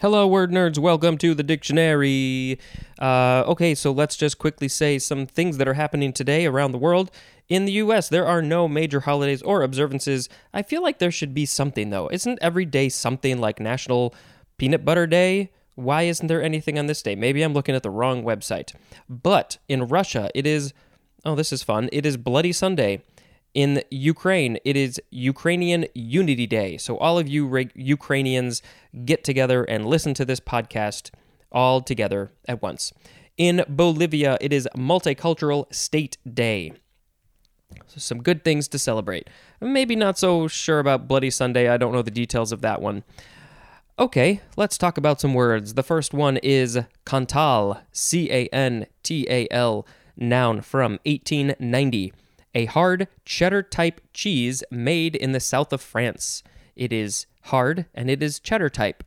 Hello, word nerds. Welcome to the dictionary. Uh, okay, so let's just quickly say some things that are happening today around the world. In the US, there are no major holidays or observances. I feel like there should be something, though. Isn't every day something like National Peanut Butter Day? Why isn't there anything on this day? Maybe I'm looking at the wrong website. But in Russia, it is. Oh, this is fun. It is Bloody Sunday. In Ukraine, it is Ukrainian Unity Day. So, all of you Ra- Ukrainians get together and listen to this podcast all together at once. In Bolivia, it is Multicultural State Day. So, some good things to celebrate. Maybe not so sure about Bloody Sunday. I don't know the details of that one. Okay, let's talk about some words. The first one is Cantal, C A N T A L, noun from 1890 a hard cheddar type cheese made in the south of France. It is hard and it is cheddar type.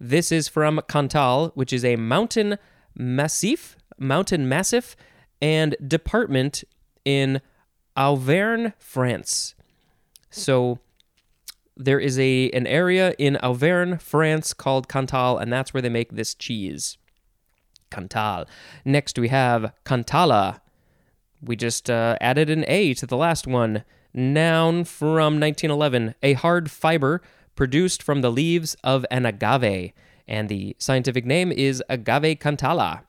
This is from Cantal, which is a mountain massif, mountain massif, and department in Auvergne, France. So there is a an area in Auvergne, France called Cantal, and that's where they make this cheese. Cantal. Next we have Cantala, we just uh, added an A to the last one. Noun from 1911, a hard fiber produced from the leaves of an agave, and the scientific name is Agave cantala.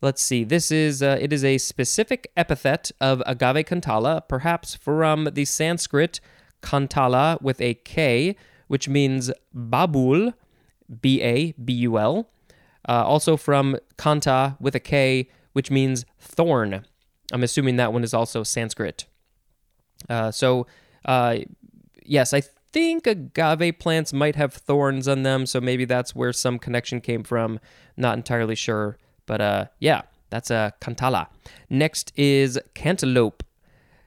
Let's see. This is uh, it is a specific epithet of Agave cantala, perhaps from the Sanskrit kantala with a K, which means babul, B A B U L. Uh, also from kanta with a K, which means thorn. I'm assuming that one is also Sanskrit. Uh, so, uh, yes, I think agave plants might have thorns on them, so maybe that's where some connection came from. Not entirely sure, but uh, yeah, that's a cantala. Next is cantaloupe.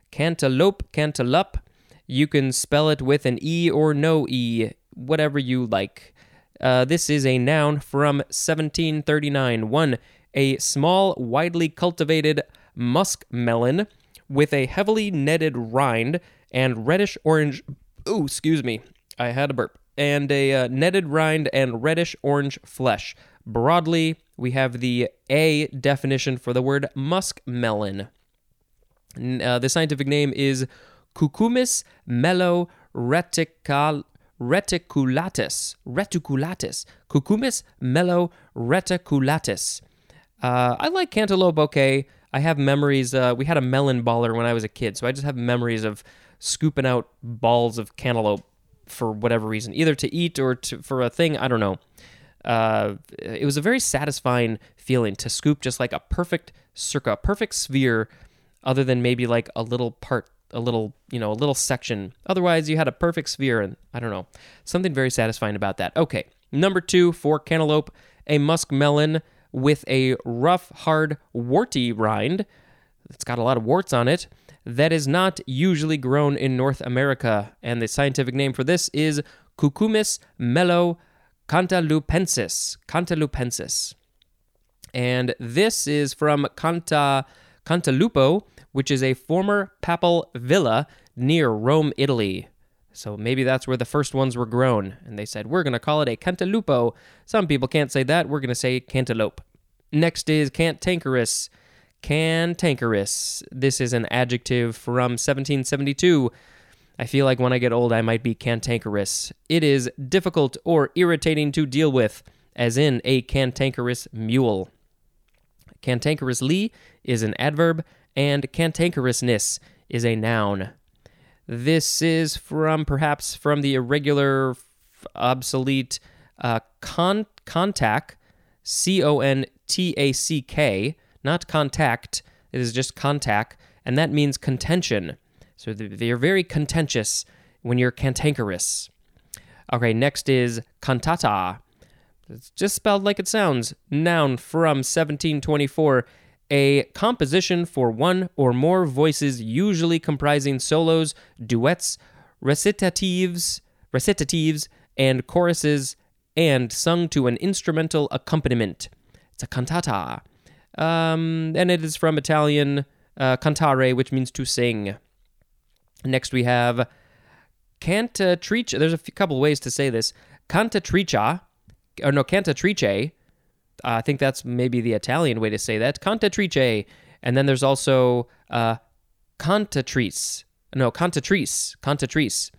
Cantaloupe, cantaloupe. You can spell it with an E or no E, whatever you like. Uh, this is a noun from 1739. One, a small, widely cultivated musk melon with a heavily netted rind and reddish orange. Ooh, excuse me. I had a burp. And a uh, netted rind and reddish orange flesh. Broadly, we have the A definition for the word musk melon. Uh, the scientific name is Cucumis melo retical, reticulatus. Reticulatus. Cucumis melo reticulatus. Uh, I like cantaloupe okay. I have memories. Uh, we had a melon baller when I was a kid, so I just have memories of scooping out balls of cantaloupe for whatever reason, either to eat or to, for a thing. I don't know. Uh, it was a very satisfying feeling to scoop just like a perfect circa, a perfect sphere, other than maybe like a little part, a little, you know, a little section. Otherwise, you had a perfect sphere, and I don't know, something very satisfying about that. Okay, number two for cantaloupe, a musk melon with a rough, hard, warty rind. It's got a lot of warts on it. That is not usually grown in North America, and the scientific name for this is Cucumis melo cantalupensis. Cantalupensis. And this is from Canta, Cantalupo, which is a former papal villa near Rome, Italy. So maybe that's where the first ones were grown. And they said, we're going to call it a cantalupo. Some people can't say that. We're going to say cantaloupe. Next is cantankerous. Cantankerous. This is an adjective from 1772. I feel like when I get old, I might be cantankerous. It is difficult or irritating to deal with, as in a cantankerous mule. Cantankerously is an adverb, and cantankerousness is a noun. This is from perhaps from the irregular, obsolete uh, con- contack, C O N T A C K, not contact. It is just contack, and that means contention. So they're very contentious when you're cantankerous. Okay, next is cantata. It's just spelled like it sounds. Noun from 1724 a composition for one or more voices, usually comprising solos, duets, recitatives, recitatives, and choruses, and sung to an instrumental accompaniment. It's a cantata. Um, and it is from Italian uh, cantare, which means to sing. Next we have cantatrice. There's a couple ways to say this. Cantatricia, or no, cantatrice. Uh, I think that's maybe the Italian way to say that. Cantatrice. And then there's also uh, cantatrice. No, cantatrice. Cantatrice.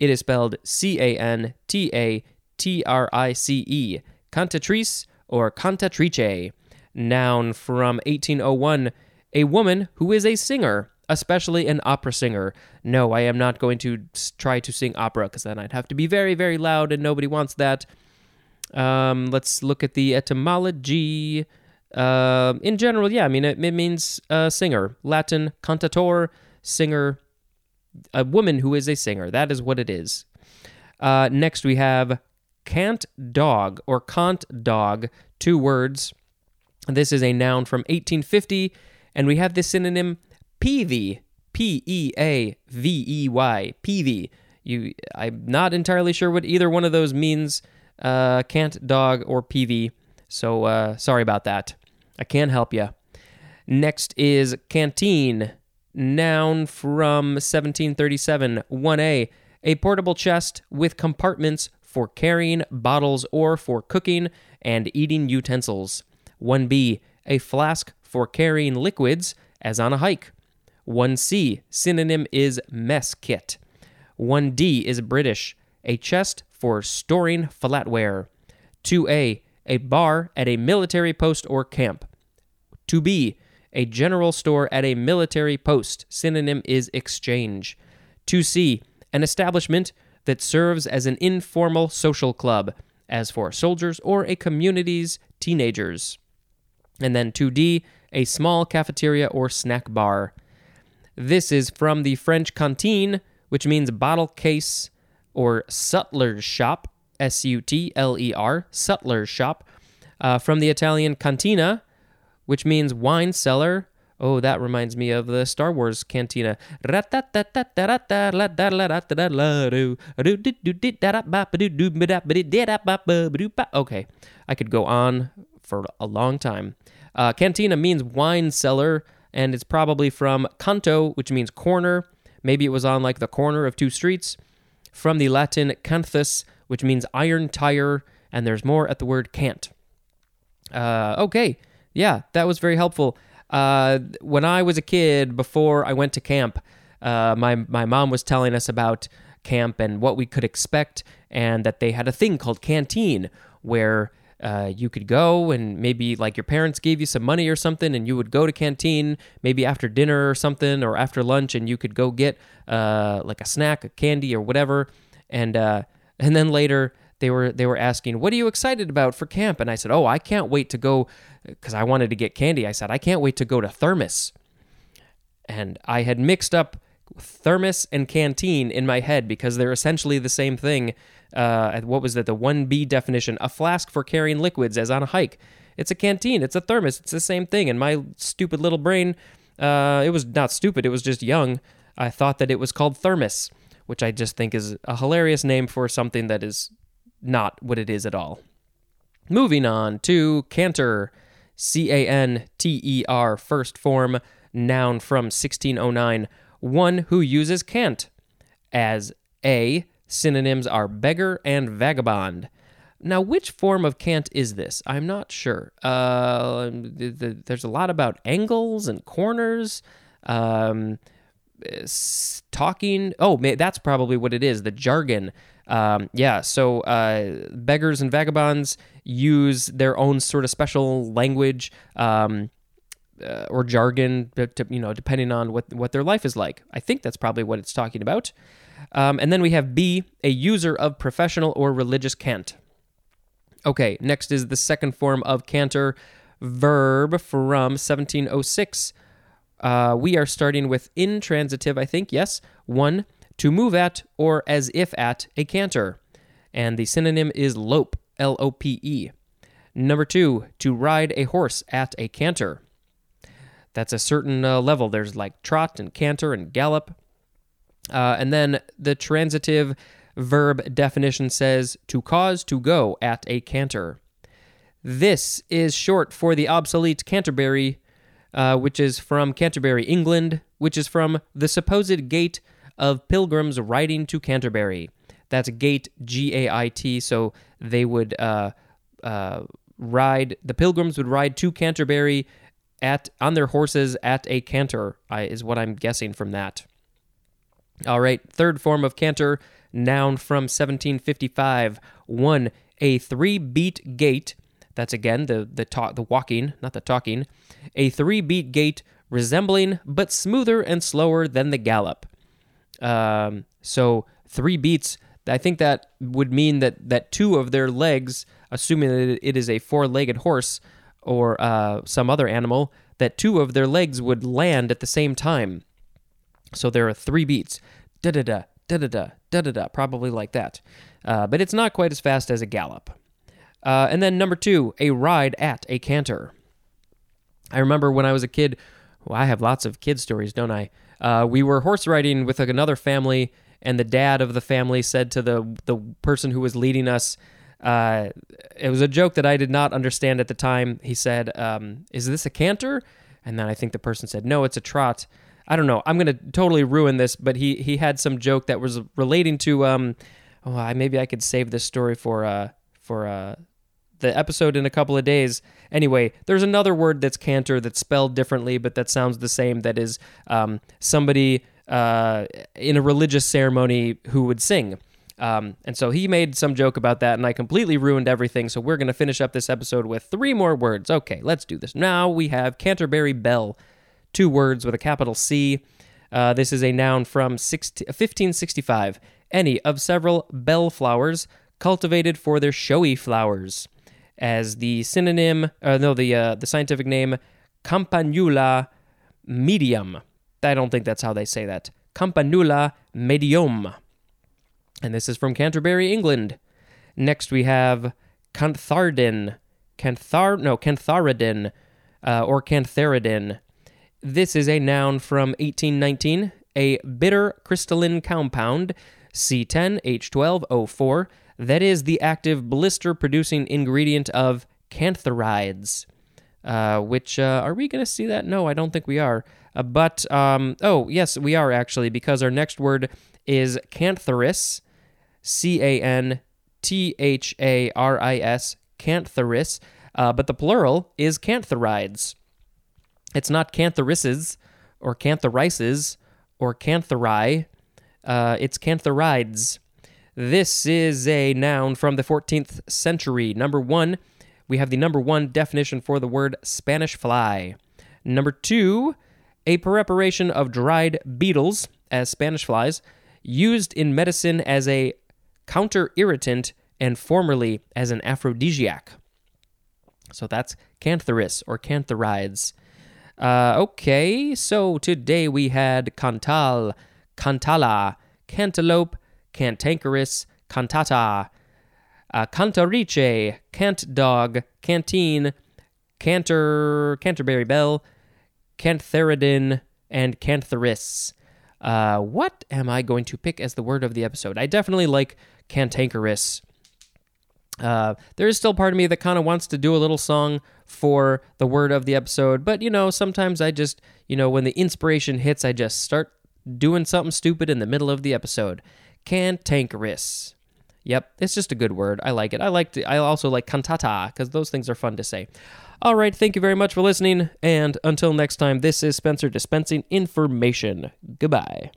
It is spelled C A N T A T R I C E. Cantatrice or cantatrice. Noun from 1801. A woman who is a singer, especially an opera singer. No, I am not going to try to sing opera because then I'd have to be very, very loud and nobody wants that. Um, let's look at the etymology. Um in general, yeah, I mean, it, it means uh, singer. Latin cantator, singer, a woman who is a singer. That is what it is. Uh, next, we have cant dog or cant dog, two words. This is a noun from 1850, and we have the synonym peavey, P E A V E Y, peavey. You, I'm not entirely sure what either one of those means, uh, cant dog or peavey. So uh, sorry about that. I can't help you. Next is canteen, noun from 1737. 1A, a portable chest with compartments for carrying bottles or for cooking and eating utensils. 1B, a flask for carrying liquids, as on a hike. 1C, synonym is mess kit. 1D is British, a chest for storing flatware. 2A, a bar at a military post or camp. 2B, a general store at a military post. Synonym is exchange. 2C, an establishment that serves as an informal social club, as for soldiers or a community's teenagers. And then 2D, a small cafeteria or snack bar. This is from the French cantine, which means bottle case or sutler's shop, S U T L E R, sutler's shop. Uh, from the Italian cantina, which means wine cellar. Oh, that reminds me of the Star Wars cantina. Okay, I could go on for a long time. Uh, cantina means wine cellar, and it's probably from canto, which means corner. Maybe it was on like the corner of two streets. From the Latin canthus, which means iron tire, and there's more at the word cant. Uh, okay, yeah, that was very helpful. Uh, when I was a kid, before I went to camp, uh, my my mom was telling us about camp and what we could expect, and that they had a thing called canteen where uh, you could go and maybe like your parents gave you some money or something, and you would go to canteen maybe after dinner or something or after lunch, and you could go get uh, like a snack, a candy or whatever, and uh, and then later they were they were asking, "What are you excited about for camp?" And I said, "Oh, I can't wait to go because I wanted to get candy." I said, "I can't wait to go to Thermos." And I had mixed up thermos and canteen in my head because they're essentially the same thing. Uh, what was that? The 1B definition a flask for carrying liquids as on a hike. It's a canteen, it's a thermos, it's the same thing. And my stupid little brain, uh, it was not stupid, it was just young. I thought that it was called thermos, which I just think is a hilarious name for something that is not what it is at all. Moving on to canter, C A N T E R, first form, noun from 1609, one who uses cant. As A, synonyms are beggar and vagabond. Now, which form of cant is this? I'm not sure. Uh, the, the, there's a lot about angles and corners. Um, talking. Oh, that's probably what it is. The jargon. Um, yeah. So uh, beggars and vagabonds use their own sort of special language. Um, uh, or jargon, to, you know, depending on what what their life is like. I think that's probably what it's talking about. Um, and then we have B, a user of professional or religious cant. Okay, next is the second form of canter, verb from 1706. Uh, we are starting with intransitive, I think, yes. One, to move at or as if at a canter. And the synonym is lope, L O P E. Number two, to ride a horse at a canter. That's a certain uh, level. There's like trot and canter and gallop. Uh, and then the transitive verb definition says to cause to go at a canter. This is short for the obsolete Canterbury, uh, which is from Canterbury, England, which is from the supposed gait of pilgrims riding to Canterbury. That's gait, G A I T. So they would uh, uh, ride. The pilgrims would ride to Canterbury at on their horses at a canter. I, is what I'm guessing from that. All right, third form of canter, noun from 1755. One, a three-beat gait. That's again the the talk, the walking, not the talking. A three-beat gait resembling but smoother and slower than the gallop. Um, so three beats. I think that would mean that that two of their legs, assuming that it is a four-legged horse or uh, some other animal, that two of their legs would land at the same time. So there are three beats. Da da da da da da da da da, probably like that. Uh, but it's not quite as fast as a gallop. Uh, and then number two, a ride at a canter. I remember when I was a kid. Well, I have lots of kid stories, don't I? Uh, we were horse riding with another family, and the dad of the family said to the the person who was leading us, uh, it was a joke that I did not understand at the time. He said, um, "Is this a canter?" And then I think the person said, "No, it's a trot." I don't know. I'm gonna totally ruin this, but he he had some joke that was relating to um, oh, I maybe I could save this story for uh for uh the episode in a couple of days. Anyway, there's another word that's canter that's spelled differently, but that sounds the same. That is um, somebody uh, in a religious ceremony who would sing. Um, and so he made some joke about that, and I completely ruined everything. So we're going to finish up this episode with three more words. Okay, let's do this. Now we have Canterbury Bell, two words with a capital C. Uh, this is a noun from 16, 1565. Any of several bell flowers cultivated for their showy flowers. As the synonym, uh, no, the uh, the scientific name, Campanula medium. I don't think that's how they say that. Campanula medium and this is from Canterbury, England. Next we have Cantharidin, Canthar no Cantharidin, uh, or Cantharidin. This is a noun from 1819, a bitter crystalline compound, C10H12O4, that is the active blister producing ingredient of cantharides. Uh, which uh, are we going to see that? No, I don't think we are. Uh, but um, oh yes, we are actually because our next word is cantharis, C A N T H A R I S, cantharis, uh, but the plural is cantharides. It's not cantharises or cantharises or canthari. Uh, it's cantharides. This is a noun from the 14th century. Number one, we have the number one definition for the word Spanish fly. Number two, a preparation of dried beetles as Spanish flies, used in medicine as a counter irritant, and formerly as an aphrodisiac. So that's cantharis or cantharides. Uh, okay, so today we had cantal, cantala, cantaloupe, cantankerous, cantata, uh, cantarice, cant dog, canteen, canter, Canterbury Bell, cantharidin, and cantharis. Uh, what am I going to pick as the word of the episode? I definitely like cantankerous. Uh, there is still part of me that kind of wants to do a little song for the word of the episode, but you know, sometimes I just, you know, when the inspiration hits, I just start doing something stupid in the middle of the episode. Cantankerous. Yep, it's just a good word. I like it. I like to, I also like cantata because those things are fun to say. All right, thank you very much for listening, and until next time, this is Spencer dispensing information. Goodbye.